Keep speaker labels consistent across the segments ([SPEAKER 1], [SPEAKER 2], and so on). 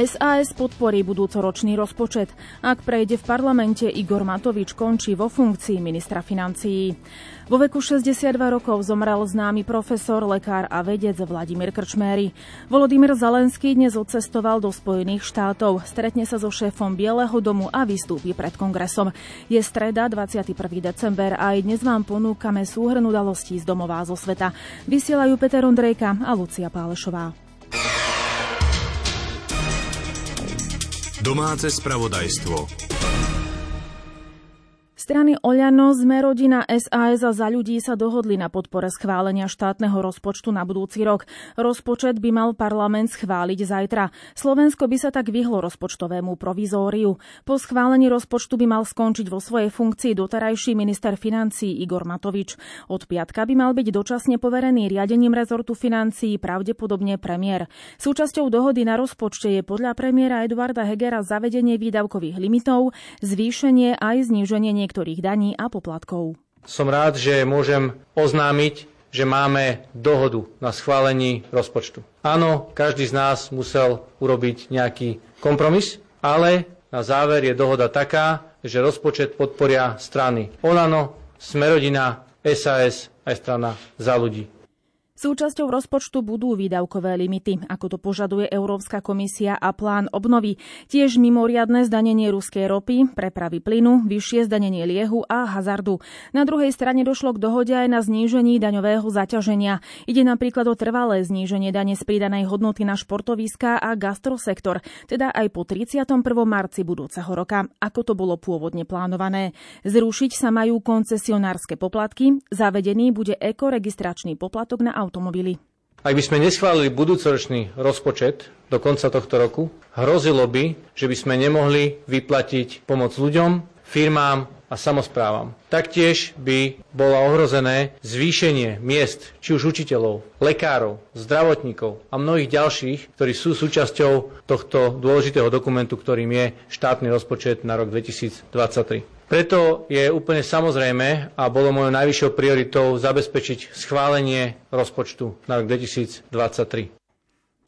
[SPEAKER 1] SAS podporí budúcoročný rozpočet. Ak prejde v parlamente, Igor Matovič končí vo funkcii ministra financií. Vo veku 62 rokov zomrel známy profesor, lekár a vedec Vladimír Krčméry. Volodymyr Zelenský dnes odcestoval do Spojených štátov. Stretne sa so šéfom Bieleho domu a vystúpi pred kongresom. Je streda 21. december a aj dnes vám ponúkame súhrn udalostí z domová zo sveta. Vysielajú Peter Ondrejka a Lucia Pálešová.
[SPEAKER 2] Domáce spravodajstvo.
[SPEAKER 1] Strany Oľano, Sme rodina, SAS a za ľudí sa dohodli na podpore schválenia štátneho rozpočtu na budúci rok. Rozpočet by mal parlament schváliť zajtra. Slovensko by sa tak vyhlo rozpočtovému provizóriu. Po schválení rozpočtu by mal skončiť vo svojej funkcii doterajší minister financí Igor Matovič. Od piatka by mal byť dočasne poverený riadením rezortu financií pravdepodobne premiér. Súčasťou dohody na rozpočte je podľa premiéra Eduarda Hegera zavedenie výdavkových limitov, zvýšenie aj zníženie niektorých daní a poplatkov.
[SPEAKER 3] Som rád, že môžem oznámiť, že máme dohodu na schválení rozpočtu. Áno, každý z nás musel urobiť nejaký kompromis, ale na záver je dohoda taká, že rozpočet podporia strany Olano, Smerodina, SAS aj strana za ľudí.
[SPEAKER 1] Súčasťou rozpočtu budú výdavkové limity, ako to požaduje Európska komisia a plán obnovy. Tiež mimoriadne zdanenie ruskej ropy, prepravy plynu, vyššie zdanenie liehu a hazardu. Na druhej strane došlo k dohode aj na znížení daňového zaťaženia. Ide napríklad o trvalé zníženie dane z pridanej hodnoty na športoviská a gastrosektor, teda aj po 31. marci budúceho roka, ako to bolo pôvodne plánované. Zrušiť sa majú koncesionárske poplatky, zavedený bude ekoregistračný poplatok na auto automobily.
[SPEAKER 3] Ak by sme neschválili budúcoročný rozpočet do konca tohto roku, hrozilo by, že by sme nemohli vyplatiť pomoc ľuďom, firmám a samozprávam. Taktiež by bolo ohrozené zvýšenie miest či už učiteľov, lekárov, zdravotníkov a mnohých ďalších, ktorí sú súčasťou tohto dôležitého dokumentu, ktorým je štátny rozpočet na rok 2023. Preto je úplne samozrejme a bolo mojou najvyššou prioritou zabezpečiť schválenie rozpočtu na rok 2023.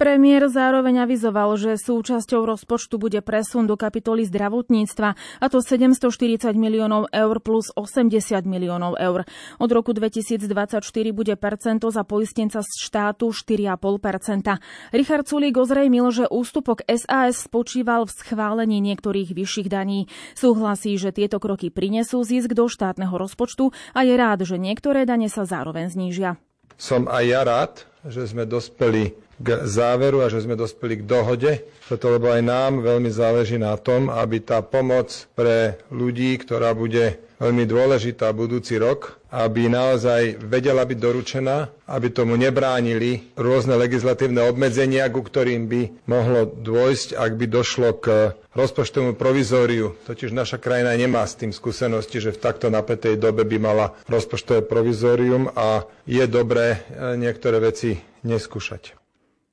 [SPEAKER 1] Premiér zároveň avizoval, že súčasťou rozpočtu bude presun do kapitoly zdravotníctva, a to 740 miliónov eur plus 80 miliónov eur. Od roku 2024 bude percento za poistenca z štátu 4,5 Richard Sulík ozrejmil, že ústupok SAS spočíval v schválení niektorých vyšších daní. Súhlasí, že tieto kroky prinesú zisk do štátneho rozpočtu a je rád, že niektoré dane sa zároveň znížia.
[SPEAKER 4] Som aj ja rád, že sme dospeli k záveru a že sme dospeli k dohode, preto lebo aj nám veľmi záleží na tom, aby tá pomoc pre ľudí, ktorá bude veľmi dôležitá budúci rok, aby naozaj vedela byť doručená, aby tomu nebránili rôzne legislatívne obmedzenia, ku ktorým by mohlo dôjsť, ak by došlo k rozpočtovému provizóriu. Totiž naša krajina nemá s tým skúsenosti, že v takto napätej dobe by mala rozpočtové provizórium a je dobré eh, niektoré veci neskúšať.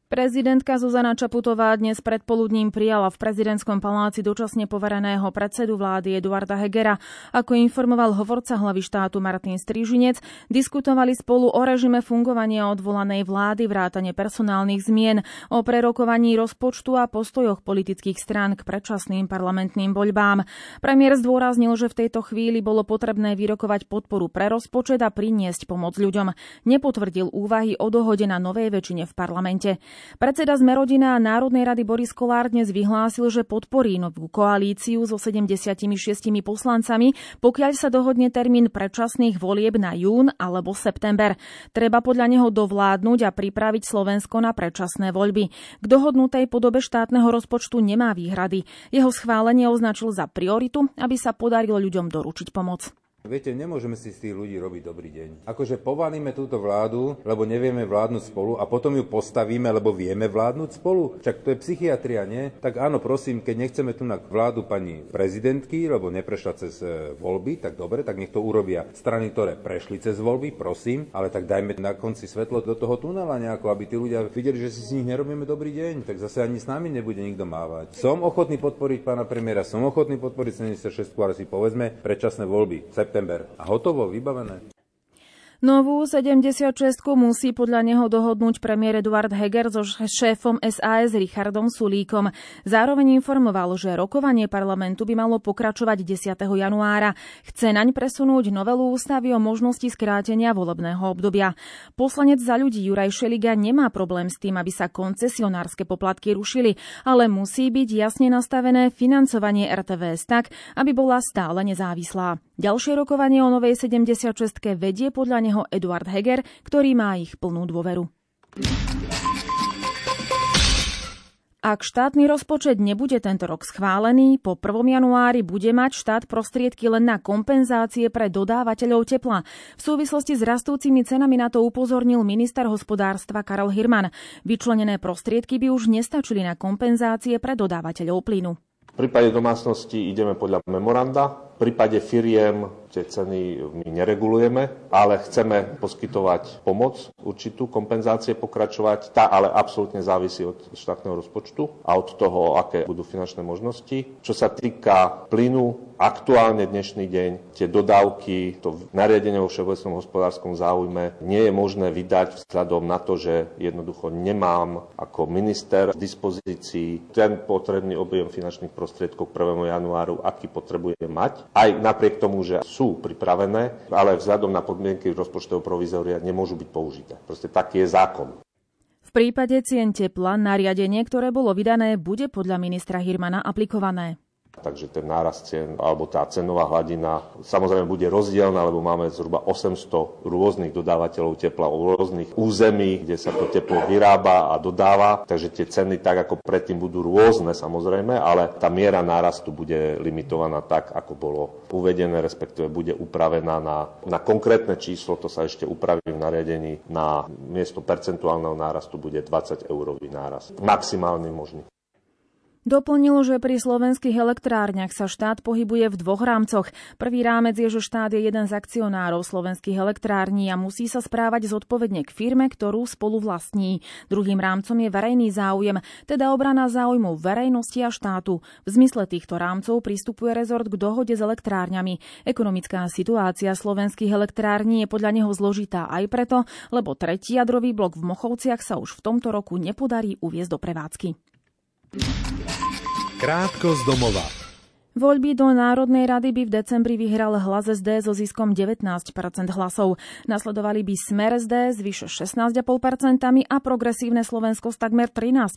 [SPEAKER 1] Prezidentka Zuzana Čaputová dnes predpoludním prijala v prezidentskom paláci dočasne povereného predsedu vlády Eduarda Hegera. Ako informoval hovorca hlavy štátu Martin Strižinec, diskutovali spolu o režime fungovania odvolanej vlády, vrátane personálnych zmien, o prerokovaní rozpočtu a postojoch politických strán k predčasným parlamentným voľbám. Premiér zdôraznil, že v tejto chvíli bolo potrebné vyrokovať podporu pre rozpočet a priniesť pomoc ľuďom. Nepotvrdil úvahy o dohode na novej väčšine v parlamente. Predseda Zmerodina a Národnej rady Boris Kolár dnes vyhlásil, že podporí novú koalíciu so 76 poslancami, pokiaľ sa dohodne termín predčasných volieb na jún alebo september. Treba podľa neho dovládnuť a pripraviť Slovensko na predčasné voľby. K dohodnutej podobe štátneho rozpočtu nemá výhrady. Jeho schválenie označil za prioritu, aby sa podarilo ľuďom doručiť pomoc.
[SPEAKER 5] Viete, nemôžeme si z tých ľudí robiť dobrý deň. Akože povalíme túto vládu, lebo nevieme vládnuť spolu a potom ju postavíme, lebo vieme vládnuť spolu. Však to je psychiatria, nie? Tak áno, prosím, keď nechceme tu na vládu pani prezidentky, lebo neprešla cez e, voľby, tak dobre, tak nech to urobia strany, ktoré prešli cez voľby, prosím, ale tak dajme na konci svetlo do toho tunela nejako, aby tí ľudia videli, že si z nich nerobíme dobrý deň, tak zase ani s nami nebude nikto mávať. Som ochotný podporiť pána premiéra, som ochotný podporiť 76, ale si povedzme predčasné voľby september. A hotovo, vybavené.
[SPEAKER 1] Novú 76 musí podľa neho dohodnúť premiér Eduard Heger so šéfom SAS Richardom Sulíkom. Zároveň informoval, že rokovanie parlamentu by malo pokračovať 10. januára. Chce naň presunúť novelu ústavy o možnosti skrátenia volebného obdobia. Poslanec za ľudí Juraj Šeliga nemá problém s tým, aby sa koncesionárske poplatky rušili, ale musí byť jasne nastavené financovanie RTVS tak, aby bola stále nezávislá. Ďalšie rokovanie o novej 76 vedie podľa neho Eduard Heger, ktorý má ich plnú dôveru. Ak štátny rozpočet nebude tento rok schválený, po 1. januári bude mať štát prostriedky len na kompenzácie pre dodávateľov tepla. V súvislosti s rastúcimi cenami na to upozornil minister hospodárstva Karel Hirman. Vyčlenené prostriedky by už nestačili na kompenzácie pre dodávateľov plynu.
[SPEAKER 6] V prípade domácnosti ideme podľa memoranda. Prípade firiem tie ceny my neregulujeme, ale chceme poskytovať pomoc, určitú kompenzácie pokračovať. Tá ale absolútne závisí od štátneho rozpočtu a od toho, aké budú finančné možnosti. Čo sa týka plynu, aktuálne dnešný deň tie dodávky, to nariadenie vo všeobecnom hospodárskom záujme nie je možné vydať vzhľadom na to, že jednoducho nemám ako minister v dispozícii ten potrebný objem finančných prostriedkov k 1. januáru, aký potrebujem mať. Aj napriek tomu, že sú pripravené, ale vzhľadom na podmienky rozpočtového provizória nemôžu byť použité. Proste taký je zákon.
[SPEAKER 1] V prípade cien tepla nariadenie, ktoré bolo vydané, bude podľa ministra Hirmana aplikované.
[SPEAKER 6] Takže ten nárast cien alebo tá cenová hladina samozrejme bude rozdielna, lebo máme zhruba 800 rôznych dodávateľov tepla o rôznych území, kde sa to teplo vyrába a dodáva. Takže tie ceny tak ako predtým budú rôzne samozrejme, ale tá miera nárastu bude limitovaná tak, ako bolo uvedené, respektíve bude upravená na, na konkrétne číslo, to sa ešte upraví v nariadení, na miesto percentuálneho nárastu bude 20 eurový nárast. Maximálny možný.
[SPEAKER 1] Doplnil, že pri slovenských elektrárniach sa štát pohybuje v dvoch rámcoch. Prvý rámec je, že štát je jeden z akcionárov slovenských elektrární a musí sa správať zodpovedne k firme, ktorú spolu vlastní. Druhým rámcom je verejný záujem, teda obrana záujmov verejnosti a štátu. V zmysle týchto rámcov pristupuje rezort k dohode s elektrárňami. Ekonomická situácia slovenských elektrární je podľa neho zložitá aj preto, lebo tretí jadrový blok v Mochovciach sa už v tomto roku nepodarí uviezť do prevádzky.
[SPEAKER 2] Krátko z domova.
[SPEAKER 1] Voľby do Národnej rady by v decembri vyhral hlas SD so ziskom 19% hlasov. Nasledovali by Smer SD s vyše 16,5% a Progresívne Slovensko s takmer 13%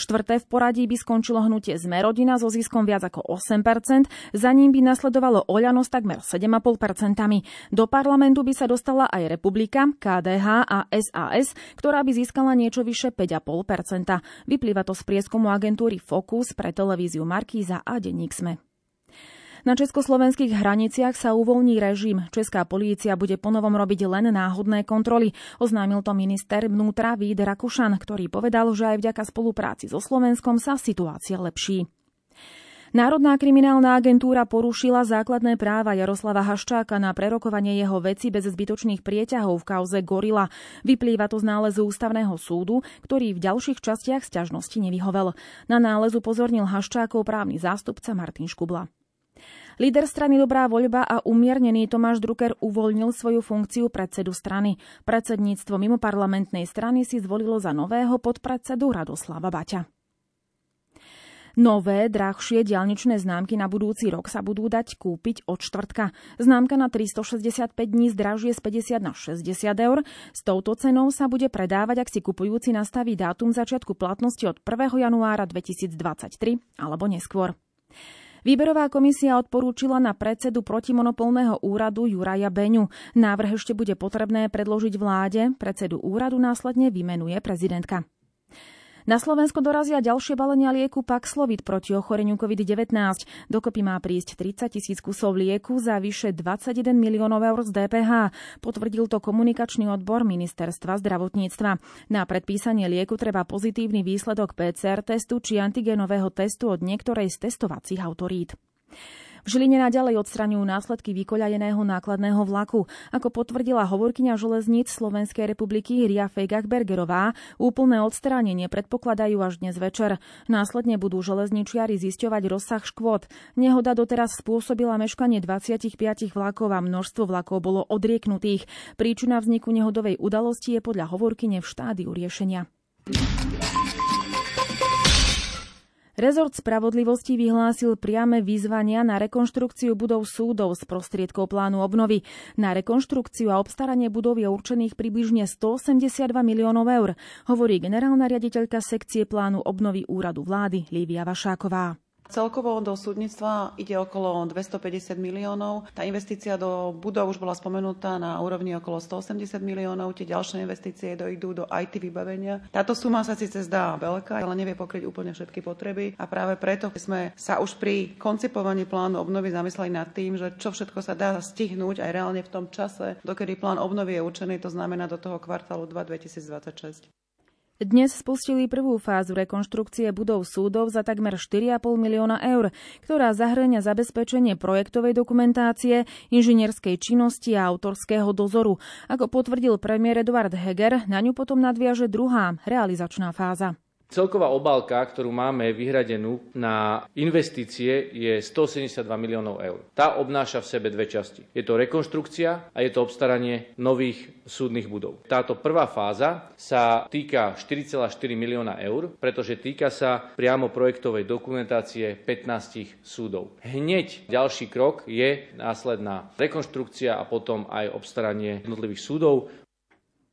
[SPEAKER 1] Štvrté v poradí by skončilo hnutie Zmerodina so ziskom viac ako 8% za ním by nasledovalo Oľano s takmer 7,5% Do parlamentu by sa dostala aj Republika, KDH a SAS, ktorá by získala niečo vyše 5,5% Vyplýva to z prieskumu agentúry Focus pre televíziu Markíza a denník SME. Na československých hraniciach sa uvoľní režim. Česká polícia bude ponovom robiť len náhodné kontroly. Oznámil to minister vnútra Vít Rakušan, ktorý povedal, že aj vďaka spolupráci so Slovenskom sa situácia lepší. Národná kriminálna agentúra porušila základné práva Jaroslava Haščáka na prerokovanie jeho veci bez zbytočných prieťahov v kauze Gorila. Vyplýva to z nálezu ústavného súdu, ktorý v ďalších častiach sťažnosti nevyhovel. Na nálezu pozornil Haščákov právny zástupca Martin Škubla. Líder strany Dobrá voľba a umiernený Tomáš Drucker uvoľnil svoju funkciu predsedu strany. Predsedníctvo mimo parlamentnej strany si zvolilo za nového podpredsedu Radoslava Baťa. Nové, drahšie dialničné známky na budúci rok sa budú dať kúpiť od štvrtka. Známka na 365 dní zdražuje z 50 na 60 eur. S touto cenou sa bude predávať, ak si kupujúci nastaví dátum začiatku platnosti od 1. januára 2023 alebo neskôr. Výberová komisia odporúčila na predsedu protimonopolného úradu Juraja Beňu. Návrh ešte bude potrebné predložiť vláde, predsedu úradu následne vymenuje prezidentka. Na Slovensko dorazia ďalšie balenia lieku Paxlovid proti ochoreniu COVID-19. Dokopy má prísť 30 tisíc kusov lieku za vyše 21 miliónov eur z DPH. Potvrdil to komunikačný odbor ministerstva zdravotníctva. Na predpísanie lieku treba pozitívny výsledok PCR testu či antigenového testu od niektorej z testovacích autorít. V Žiline naďalej odstraňujú následky vykoľajeného nákladného vlaku. Ako potvrdila hovorkyňa železníc Slovenskej republiky Ria Fejgach-Bergerová, úplné odstránenie predpokladajú až dnes večer. Následne budú železničiari zisťovať rozsah škôd. Nehoda doteraz spôsobila meškanie 25 vlakov a množstvo vlakov bolo odrieknutých. Príčina vzniku nehodovej udalosti je podľa hovorkyne v štádiu riešenia. Rezort spravodlivosti vyhlásil priame výzvania na rekonštrukciu budov súdov z prostriedkov plánu obnovy. Na rekonštrukciu a obstaranie budov je určených približne 182 miliónov eur, hovorí generálna riaditeľka sekcie plánu obnovy úradu vlády Lívia Vašáková.
[SPEAKER 7] Celkovo do súdnictva ide okolo 250 miliónov. Tá investícia do budov už bola spomenutá na úrovni okolo 180 miliónov. Tie ďalšie investície dojdú do IT vybavenia. Táto suma sa síce zdá veľká, ale nevie pokryť úplne všetky potreby a práve preto sme sa už pri koncipovaní plánu obnovy zamysleli nad tým, že čo všetko sa dá stihnúť aj reálne v tom čase, dokedy plán obnovy je určený, to znamená do toho kvartálu 2 2026.
[SPEAKER 1] Dnes spustili prvú fázu rekonštrukcie budov súdov za takmer 4,5 milióna eur, ktorá zahrania zabezpečenie projektovej dokumentácie, inžinierskej činnosti a autorského dozoru. Ako potvrdil premiér Eduard Heger, na ňu potom nadviaže druhá, realizačná fáza.
[SPEAKER 8] Celková obálka, ktorú máme vyhradenú na investície, je 172 miliónov eur. Tá obnáša v sebe dve časti. Je to rekonštrukcia a je to obstaranie nových súdnych budov. Táto prvá fáza sa týka 4,4 milióna eur, pretože týka sa priamo projektovej dokumentácie 15 súdov. Hneď ďalší krok je následná rekonštrukcia a potom aj obstaranie jednotlivých súdov.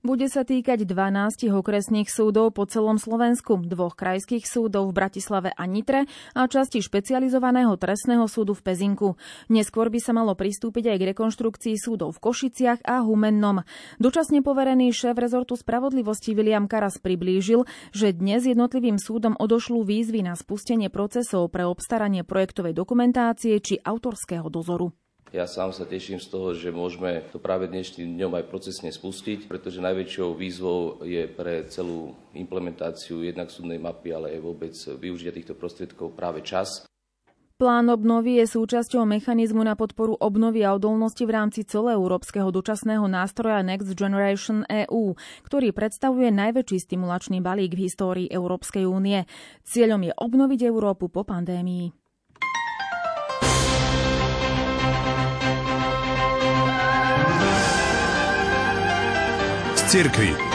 [SPEAKER 1] Bude sa týkať 12 okresných súdov po celom Slovensku, dvoch krajských súdov v Bratislave a Nitre a časti špecializovaného trestného súdu v Pezinku. Neskôr by sa malo pristúpiť aj k rekonštrukcii súdov v Košiciach a Humennom. Dočasne poverený šéf rezortu spravodlivosti William Karas priblížil, že dnes jednotlivým súdom odošľú výzvy na spustenie procesov pre obstaranie projektovej dokumentácie či autorského dozoru.
[SPEAKER 9] Ja sám sa teším z toho, že môžeme to práve dnešným dňom aj procesne spustiť, pretože najväčšou výzvou je pre celú implementáciu jednak súdnej mapy, ale aj vôbec využitia týchto prostriedkov práve čas.
[SPEAKER 1] Plán obnovy je súčasťou mechanizmu na podporu obnovy a odolnosti v rámci celoeurópskeho dočasného nástroja Next Generation EU, ktorý predstavuje najväčší stimulačný balík v histórii Európskej únie. Cieľom je obnoviť Európu po pandémii.
[SPEAKER 2] церкви.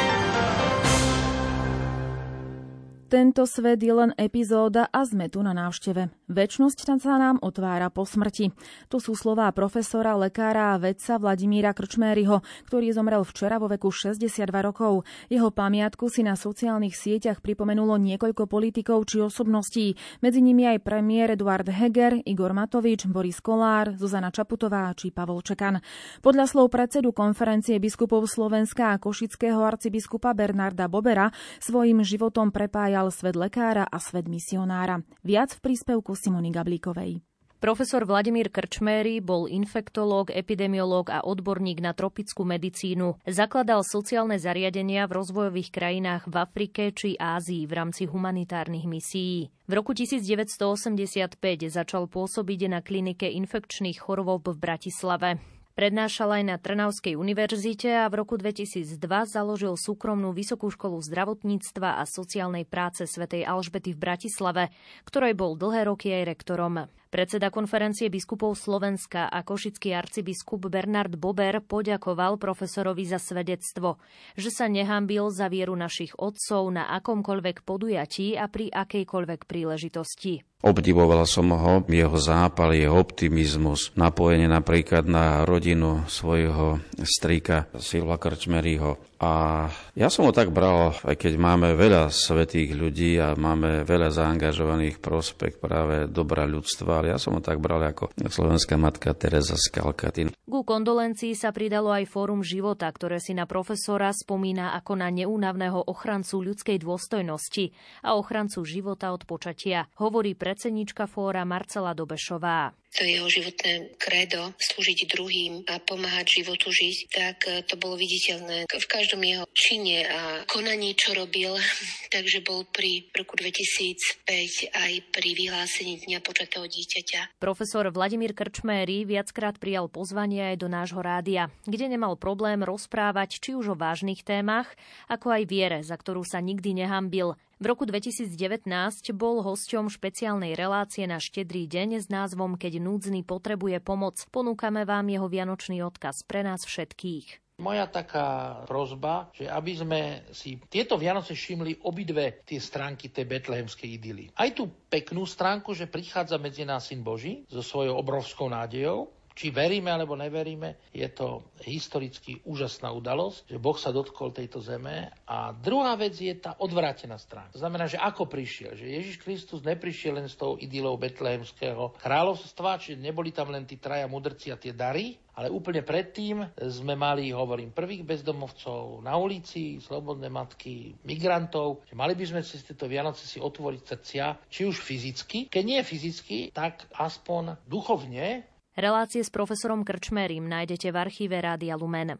[SPEAKER 1] Tento svet je len epizóda a sme tu na návšteve. Večnosť sa nám otvára po smrti. To sú slová profesora, lekára a vedca Vladimíra Krčméryho, ktorý zomrel včera vo veku 62 rokov. Jeho pamiatku si na sociálnych sieťach pripomenulo niekoľko politikov či osobností, medzi nimi aj premiér Eduard Heger, Igor Matovič, Boris Kolár, Zuzana Čaputová či Pavol Čekan. Podľa slov predsedu konferencie biskupov Slovenska a košického arcibiskupa Bernarda Bobera svojim životom prepája prijal svet lekára a svet misionára. Viac v príspevku Simony Gablíkovej.
[SPEAKER 10] Profesor Vladimír Krčméry bol infektológ, epidemiológ a odborník na tropickú medicínu. Zakladal sociálne zariadenia v rozvojových krajinách v Afrike či Ázii v rámci humanitárnych misií. V roku 1985 začal pôsobiť na klinike infekčných chorôb v Bratislave. Prednášal aj na Trnavskej univerzite a v roku 2002 založil súkromnú vysokú školu zdravotníctva a sociálnej práce svätej Alžbety v Bratislave, ktorej bol dlhé roky aj rektorom. Predseda konferencie biskupov Slovenska a košický arcibiskup Bernard Bober poďakoval profesorovi za svedectvo, že sa nehambil za vieru našich otcov na akomkoľvek podujatí a pri akejkoľvek príležitosti.
[SPEAKER 11] Obdivoval som ho, jeho zápal, jeho optimizmus, napojenie napríklad na rodinu svojho strýka Silva Krčmeryho. A ja som ho tak bral, aj keď máme veľa svetých ľudí a máme veľa zaangažovaných prospekt práve dobra ľudstva, ale ja som ho tak bral ako slovenská matka Teresa z Kalkaty.
[SPEAKER 10] Ku kondolencii sa pridalo aj Fórum života, ktoré si na profesora spomína ako na neúnavného ochrancu ľudskej dôstojnosti a ochrancu života od počatia, hovorí
[SPEAKER 12] predsednička fóra Marcela Dobešová.
[SPEAKER 13] To je jeho životné krédo, slúžiť druhým a pomáhať životu žiť, tak to bolo viditeľné v každom jeho čine a konaní, čo robil. Takže bol pri roku 2005 aj pri vyhlásení Dňa počatého dieťaťa.
[SPEAKER 12] Profesor Vladimír Krčméry viackrát prijal pozvanie aj do nášho rádia, kde nemal problém rozprávať či už o vážnych témach, ako aj viere, za ktorú sa nikdy nehambil. V roku 2019 bol hosťom špeciálnej relácie na štedrý deň s názvom Keď núdzny potrebuje pomoc. Ponúkame vám jeho vianočný odkaz pre nás všetkých.
[SPEAKER 14] Moja taká prozba, že aby sme si tieto Vianoce všimli obidve tie stránky tej betlehemskej idyly. Aj tú peknú stránku, že prichádza medzi nás Syn Boží so svojou obrovskou nádejou, či veríme alebo neveríme, je to historicky úžasná udalosť, že Boh sa dotkol tejto zeme. A druhá vec je tá odvrátená strana. To znamená, že ako prišiel, že Ježiš Kristus neprišiel len s tou idylou betlehemského kráľovstva, čiže neboli tam len tí traja mudrci a tie dary, ale úplne predtým sme mali, hovorím, prvých bezdomovcov na ulici, slobodné matky, migrantov. Mali by sme cez tieto Vianoce si otvoriť srdcia, či už fyzicky. Keď nie fyzicky, tak aspoň duchovne
[SPEAKER 12] Relácie s profesorom Krčmerim nájdete v archíve Rádia Lumen.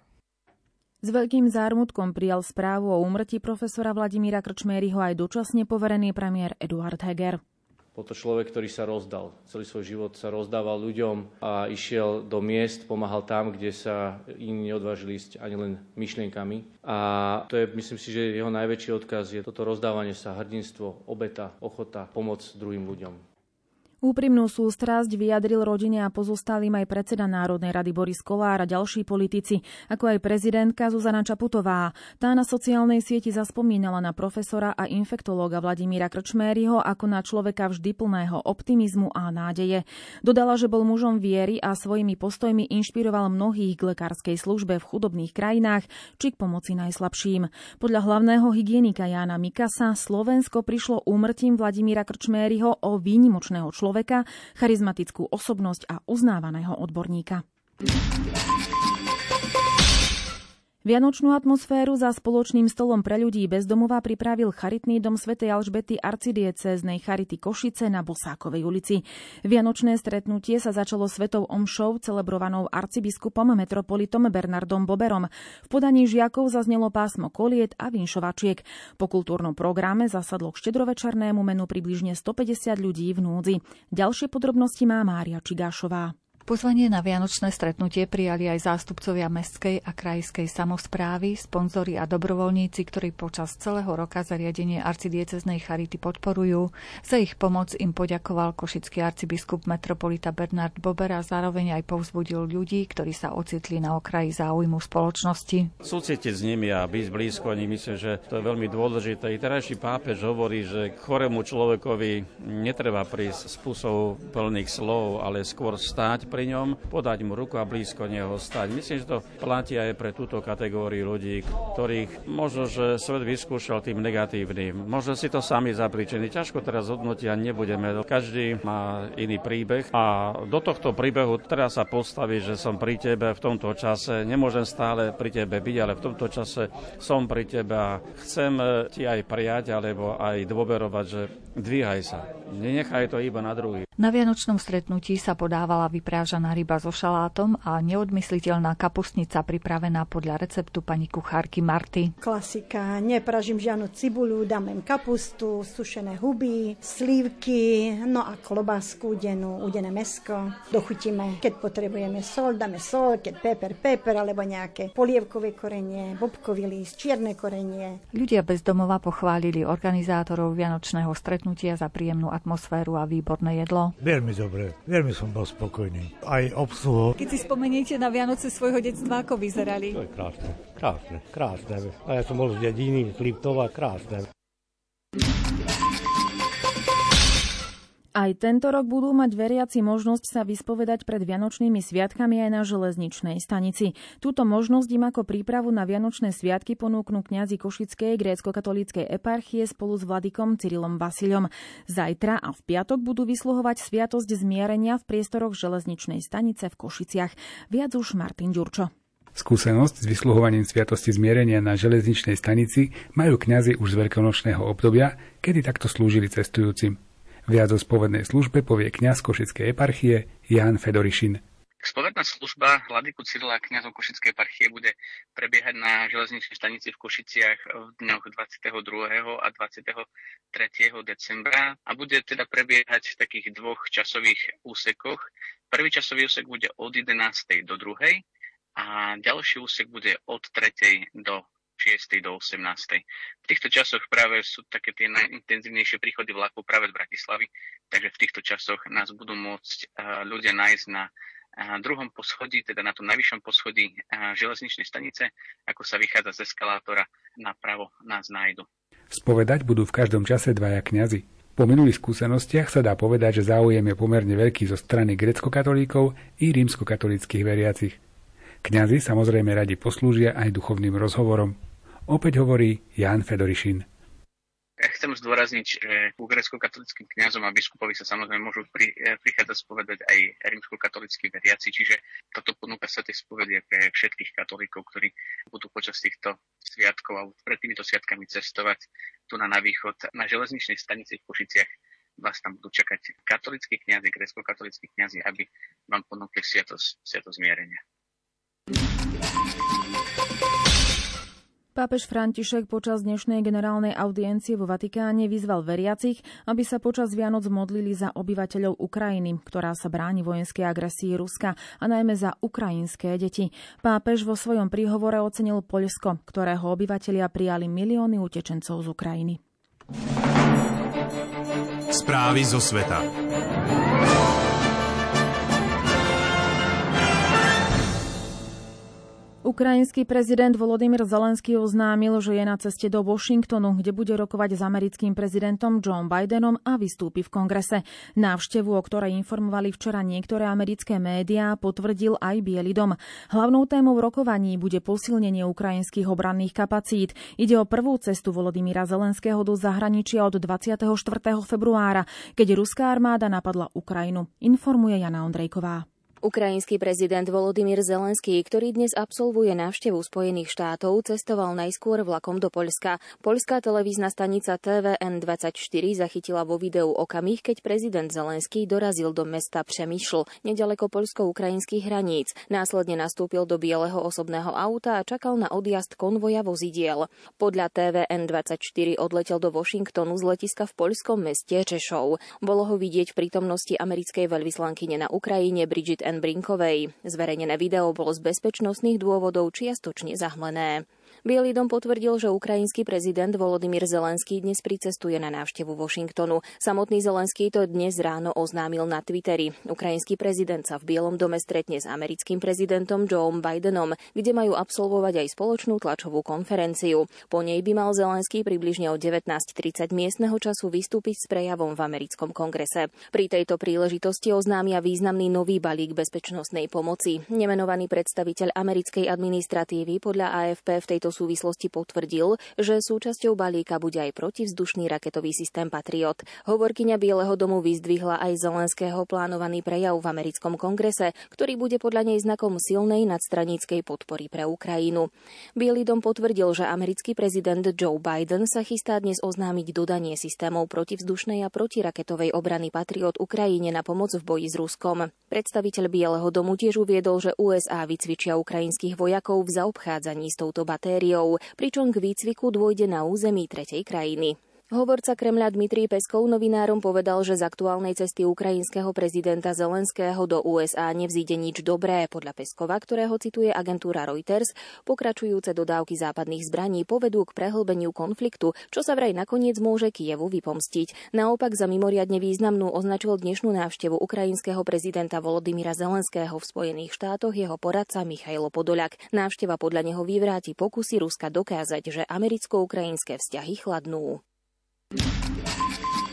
[SPEAKER 1] S veľkým zármutkom prijal správu o úmrtí profesora Vladimíra Krčméryho aj dočasne poverený premiér Eduard Heger.
[SPEAKER 3] Bol to človek, ktorý sa rozdal. Celý svoj život sa rozdával ľuďom a išiel do miest, pomáhal tam, kde sa iní neodvážili ísť ani len myšlienkami. A to je, myslím si, že jeho najväčší odkaz je toto rozdávanie sa, hrdinstvo, obeta, ochota, pomoc druhým ľuďom.
[SPEAKER 1] Úprimnú sústrasť vyjadril rodine a pozostalým aj predseda Národnej rady Boris Kolár a ďalší politici, ako aj prezidentka Zuzana Čaputová. Tá na sociálnej sieti zaspomínala na profesora a infektológa Vladimíra Krčméryho ako na človeka vždy plného optimizmu a nádeje. Dodala, že bol mužom viery a svojimi postojmi inšpiroval mnohých k lekárskej službe v chudobných krajinách či k pomoci najslabším. Podľa hlavného hygienika Jána Mikasa Slovensko prišlo úmrtím Vladimíra Krčméryho o výnimočného človeka človeka, charizmatickú osobnosť a uznávaného odborníka. Vianočnú atmosféru za spoločným stolom pre ľudí bezdomová pripravil charitný dom svätej Alžbety arcidiecéznej Charity Košice na Bosákovej ulici. Vianočné stretnutie sa začalo svetou omšou celebrovanou arcibiskupom metropolitom Bernardom Boberom. V podaní žiakov zaznelo pásmo koliet a vinšovačiek. Po kultúrnom programe zasadlo k štedrovečernému menu približne 150 ľudí v núdzi. Ďalšie podrobnosti má Mária Čigášová.
[SPEAKER 15] Pozvanie na vianočné stretnutie prijali aj zástupcovia mestskej a krajskej samozprávy, sponzori a dobrovoľníci, ktorí počas celého roka zariadenie arcidieceznej charity podporujú. Za ich pomoc im poďakoval košický arcibiskup metropolita Bernard Bober a zároveň aj povzbudil ľudí, ktorí sa ocitli na okraji záujmu spoločnosti.
[SPEAKER 16] Súcitiť s nimi a byť blízko nimi, myslím, že to je veľmi dôležité. I terajší pápež hovorí, že k chorému človekovi netreba prísť s plných slov, ale skôr stáť pri ňom, podať mu ruku a blízko neho stať. Myslím, že to platí aj pre túto kategóriu ľudí, ktorých možno, že svet vyskúšal tým negatívnym. Možno si to sami zapričení. Ťažko teraz hodnotia nebudeme. Každý má iný príbeh a do tohto príbehu teraz sa postaví, že som pri tebe v tomto čase. Nemôžem stále pri tebe byť, ale v tomto čase som pri tebe a chcem ti aj prijať alebo aj dôverovať, že dvíhaj sa. Nenechaj to iba na druhý.
[SPEAKER 15] Na vianočnom stretnutí sa podávala vyprážaná ryba so šalátom a neodmysliteľná kapustnica pripravená podľa receptu pani kuchárky Marty.
[SPEAKER 17] Klasika, nepražím žiadnu cibuľu, dám len kapustu, sušené huby, slívky, no a klobásku udenú, udené mesko. Dochutíme, keď potrebujeme sol, dáme sol, keď peper, peper, alebo nejaké polievkové korenie, bobkový list, čierne korenie.
[SPEAKER 15] Ľudia bez domova pochválili organizátorov vianočného stretnutia za príjemnú atmosféru a výborné jedlo.
[SPEAKER 18] Veľmi dobre, veľmi som bol spokojný. Aj obsluho.
[SPEAKER 15] Keď si spomeniete na Vianoce svojho detstva, ako vyzerali?
[SPEAKER 18] To je krásne, krásne, krásne. A ja som bol z dediny, z Liptova, krásne.
[SPEAKER 1] Aj tento rok budú mať veriaci možnosť sa vyspovedať pred Vianočnými sviatkami aj na železničnej stanici. Túto možnosť im ako prípravu na Vianočné sviatky ponúknú kňazi Košickej grécko-katolíckej eparchie spolu s vladikom Cyrilom Vasilom. Zajtra a v piatok budú vysluhovať sviatosť zmierenia v priestoroch železničnej stanice v Košiciach. Viac už Martin Ďurčo.
[SPEAKER 19] Skúsenosť s vysluhovaním Sviatosti zmierenia na železničnej stanici majú kňazi už z veľkonočného obdobia, kedy takto slúžili cestujúcim. Viac o spovednej službe povie kňaz Košickej eparchie Jan Fedorišin.
[SPEAKER 20] Spovedná služba Vladyku Cyrila kniazov Košickej parchie bude prebiehať na železničnej stanici v Košiciach v dňoch 22. a 23. decembra a bude teda prebiehať v takých dvoch časových úsekoch. Prvý časový úsek bude od 11. do 2. a ďalší úsek bude od 3. do 6. do 18. V týchto časoch práve sú také tie najintenzívnejšie príchody vlakov práve z Bratislavy, takže v týchto časoch nás budú môcť eh, ľudia nájsť na druhom poschodí, teda na tom najvyššom poschodí železničnej stanice, ako sa vychádza z eskalátora napravo, nás nájdu.
[SPEAKER 19] Spovedať budú v každom čase dvaja kňazi. Po minulých skúsenostiach sa dá povedať, že záujem je pomerne veľký zo strany grecko-katolíkov i rímsko-katolíckých veriacich. Kňazi samozrejme radi poslúžia aj duchovným rozhovorom. Opäť hovorí Ján Fedorišin.
[SPEAKER 20] Chcem zdôrazniť, že ku grecko-katolickým kňazom a biskupovi sa samozrejme môžu pri, eh, prichádzať spovedať aj rímsko-katolíckí veriaci, čiže toto ponúka sa tej spovede pre všetkých katolíkov, ktorí budú počas týchto sviatkov alebo pred týmito sviatkami cestovať tu na, na východ na železničnej stanici v Košiciach vás tam budú čakať katolickí kňazi, grecko-katolickí kňazi, aby vám ponúkli sviatosť, sviatosť zmierenia.
[SPEAKER 1] Pápež František počas dnešnej generálnej audiencie vo Vatikáne vyzval veriacich, aby sa počas Vianoc modlili za obyvateľov Ukrajiny, ktorá sa bráni vojenskej agresii Ruska a najmä za ukrajinské deti. Pápež vo svojom príhovore ocenil Poľsko, ktorého obyvatelia prijali milióny utečencov z Ukrajiny.
[SPEAKER 2] Správy zo sveta.
[SPEAKER 1] Ukrajinský prezident Volodymyr Zelenský oznámil, že je na ceste do Washingtonu, kde bude rokovať s americkým prezidentom Joe Bidenom a vystúpi v kongrese. Návštevu, o ktorej informovali včera niektoré americké médiá, potvrdil aj Bielý dom. Hlavnou témou rokovaní bude posilnenie ukrajinských obranných kapacít. Ide o prvú cestu Volodymyra Zelenského do zahraničia od 24. februára, keď ruská armáda napadla Ukrajinu, informuje Jana Ondrejková.
[SPEAKER 12] Ukrajinský prezident Volodymyr Zelenský, ktorý dnes absolvuje návštevu Spojených štátov, cestoval najskôr vlakom do Poľska. Poľská televízna stanica TVN24 zachytila vo videu okamih, keď prezident Zelenský dorazil do mesta Přemýšl, nedaleko poľsko-ukrajinských hraníc. Následne nastúpil do bieleho osobného auta a čakal na odjazd konvoja vozidiel. Podľa TVN24 odletel do Washingtonu z letiska v poľskom meste Češov. Bolo ho vidieť v prítomnosti americkej veľvyslankyne na Ukrajine Bridget N. Brinkovej. Zverejnené video bolo z bezpečnostných dôvodov čiastočne zahmlené. Bielý dom potvrdil, že ukrajinský prezident Volodymyr Zelenský dnes pricestuje na návštevu Washingtonu. Samotný Zelenský to dnes ráno oznámil na Twitteri. Ukrajinský prezident sa v Bielom dome stretne s americkým prezidentom Joe Bidenom, kde majú absolvovať aj spoločnú tlačovú konferenciu. Po nej by mal Zelenský približne o 19.30 miestneho času vystúpiť s prejavom v americkom kongrese. Pri tejto príležitosti oznámia významný nový balík bezpečnostnej pomoci. Nemenovaný predstaviteľ americkej administratívy podľa AFP v tejto tejto súvislosti potvrdil, že súčasťou balíka bude aj protivzdušný raketový systém Patriot. Hovorkyňa Bieleho domu vyzdvihla aj Zelenského plánovaný prejav v americkom kongrese, ktorý bude podľa nej znakom silnej nadstraníckej podpory pre Ukrajinu. Bielý dom potvrdil, že americký prezident Joe Biden sa chystá dnes oznámiť dodanie systémov protivzdušnej a protiraketovej obrany Patriot Ukrajine na pomoc v boji s Ruskom. Predstaviteľ Bieleho domu tiež uviedol, že USA vycvičia ukrajinských vojakov v zaobchádzaní s touto batériou batériou, pričom k výcviku dôjde na území tretej krajiny. Hovorca Kremľa Dmitrij Peskov novinárom povedal, že z aktuálnej cesty ukrajinského prezidenta Zelenského do USA nevzíde nič dobré. Podľa Peskova, ktorého cituje agentúra Reuters, pokračujúce dodávky západných zbraní povedú k prehlbeniu konfliktu, čo sa vraj nakoniec môže Kievu vypomstiť. Naopak za mimoriadne významnú označil dnešnú návštevu ukrajinského prezidenta Volodymyra Zelenského v Spojených štátoch jeho poradca Michailo Podoliak. Návšteva podľa neho vyvráti pokusy Ruska dokázať, že americko-ukrajinské vzťahy chladnú.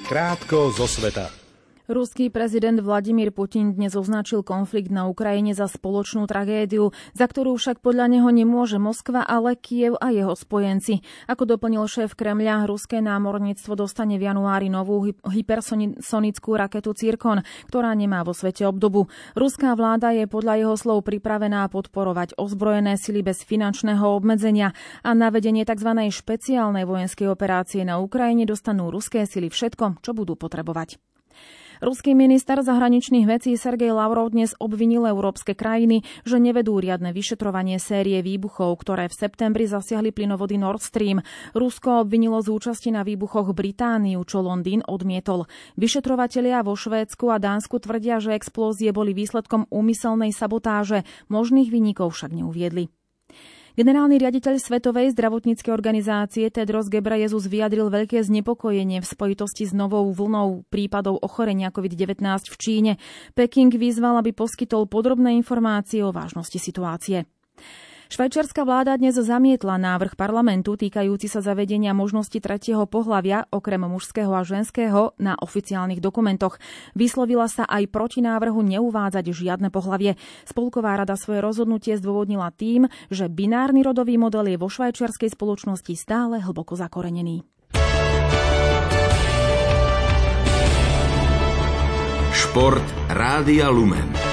[SPEAKER 2] Krátko zo sveta.
[SPEAKER 1] Ruský prezident Vladimír Putin dnes označil konflikt na Ukrajine za spoločnú tragédiu, za ktorú však podľa neho nemôže Moskva, ale Kiev a jeho spojenci. Ako doplnil šéf Kremľa, ruské námorníctvo dostane v januári novú hypersonickú raketu Cirkon, ktorá nemá vo svete obdobu. Ruská vláda je podľa jeho slov pripravená podporovať ozbrojené sily bez finančného obmedzenia a na vedenie tzv. špeciálnej vojenskej operácie na Ukrajine dostanú ruské sily všetko, čo budú potrebovať. Ruský minister zahraničných vecí Sergej Lavrov dnes obvinil európske krajiny, že nevedú riadne vyšetrovanie série výbuchov, ktoré v septembri zasiahli plynovody Nord Stream. Rusko obvinilo z účasti na výbuchoch Britániu, čo Londýn odmietol. Vyšetrovatelia vo Švédsku a Dánsku tvrdia, že explózie boli výsledkom úmyselnej sabotáže, možných vynikov však neuviedli. Generálny riaditeľ Svetovej zdravotníckej organizácie Tedros Ghebreyesus vyjadril veľké znepokojenie v spojitosti s novou vlnou prípadov ochorenia COVID-19 v Číne. Peking vyzval, aby poskytol podrobné informácie o vážnosti situácie. Švajčiarska vláda dnes zamietla návrh parlamentu týkajúci sa zavedenia možnosti tretieho pohlavia okrem mužského a ženského na oficiálnych dokumentoch. Vyslovila sa aj proti návrhu neuvádzať žiadne pohlavie. Spolková rada svoje rozhodnutie zdôvodnila tým, že binárny rodový model je vo švajčiarskej spoločnosti stále hlboko zakorenený.
[SPEAKER 21] Šport Rádia Lumen.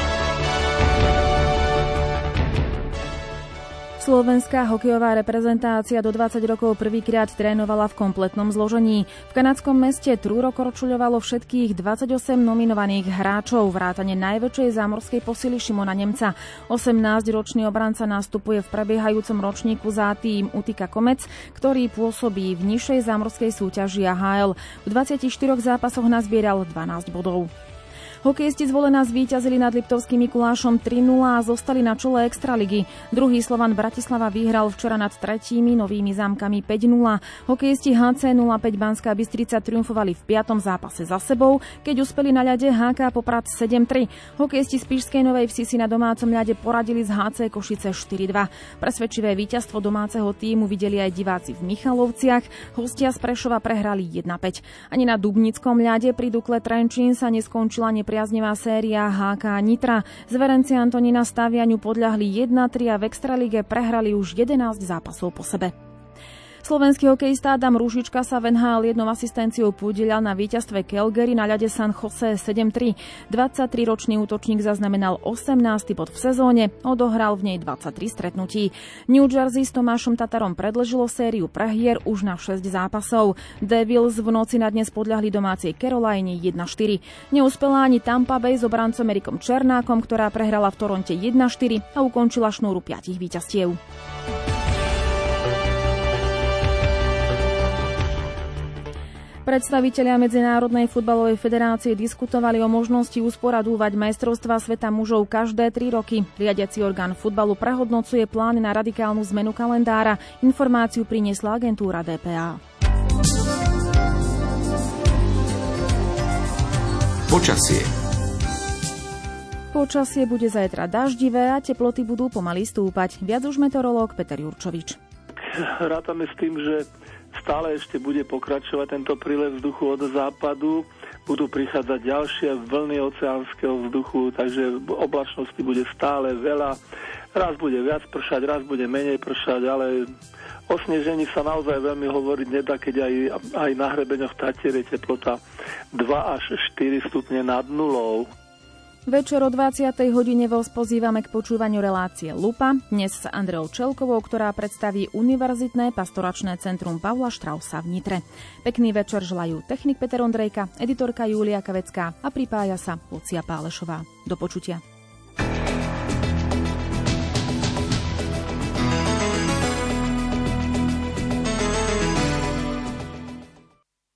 [SPEAKER 1] Slovenská hokejová reprezentácia do 20 rokov prvýkrát trénovala v kompletnom zložení. V kanadskom meste Trúro korčuľovalo všetkých 28 nominovaných hráčov, vrátane najväčšej zámorskej posily Šimona Nemca. 18-ročný obranca nastupuje v prebiehajúcom ročníku za tým Utika Komec, ktorý pôsobí v nižšej zámorskej súťaži AHL. V 24 zápasoch nazbieral 12 bodov. Hokejisti zvolená zvíťazili nad Liptovským Mikulášom 3-0 a zostali na čele Extraligy. Druhý Slovan Bratislava vyhral včera nad tretími novými zámkami 5-0. Hokejisti HC 05 Banská Bystrica triumfovali v piatom zápase za sebou, keď uspeli na ľade HK Poprad 7-3. Hokejisti z Pišskej Novej Vsi si na domácom ľade poradili z HC Košice 4-2. Presvedčivé víťazstvo domáceho týmu videli aj diváci v Michalovciach. Hostia z Prešova prehrali 1-5. Ani na Dubnickom ľade pri Dukle Trenčín sa neskončila nepr- priaznivá séria HK Nitra. Zverenci Antonina stavianiu podľahli 1-3 a v Extralige prehrali už 11 zápasov po sebe. Slovenský hokejista Adam Rúžička sa v NHL jednou asistenciou podielal na víťazstve Calgary na ľade San Jose 7-3. 23-ročný útočník zaznamenal 18. bod v sezóne, odohral v nej 23 stretnutí. New Jersey s Tomášom Tatarom predlžilo sériu prehier už na 6 zápasov. Devils v noci na dnes podľahli domácej Caroline 1-4. Neúspela ani Tampa Bay s obrancom Erikom Černákom, ktorá prehrala v Toronte 1-4 a ukončila šnúru 5 víťazstiev. Predstavitelia Medzinárodnej futbalovej federácie diskutovali o možnosti usporadúvať majstrovstva sveta mužov každé tri roky. Riadiaci orgán futbalu prehodnocuje plány na radikálnu zmenu kalendára. Informáciu priniesla agentúra DPA.
[SPEAKER 21] Počasie
[SPEAKER 1] Počasie bude zajtra daždivé a teploty budú pomaly stúpať. Viac už meteorológ Peter Jurčovič.
[SPEAKER 22] Rátame s tým, že stále ešte bude pokračovať tento prílev vzduchu od západu, budú prichádzať ďalšie vlny oceánskeho vzduchu, takže oblačnosti bude stále veľa. Raz bude viac pršať, raz bude menej pršať, ale o snežení sa naozaj veľmi hovoriť nedá, keď aj, aj na hrebeňoch Tatier je teplota 2 až 4 stupne nad nulou.
[SPEAKER 1] Večer o 20. hodine vás pozývame k počúvaniu relácie Lupa, dnes s Andreou Čelkovou, ktorá predstaví Univerzitné pastoračné centrum Pavla Štrausa v Nitre. Pekný večer želajú technik Peter Ondrejka, editorka Julia Kavecká a pripája sa Lucia Pálešová. Do počutia.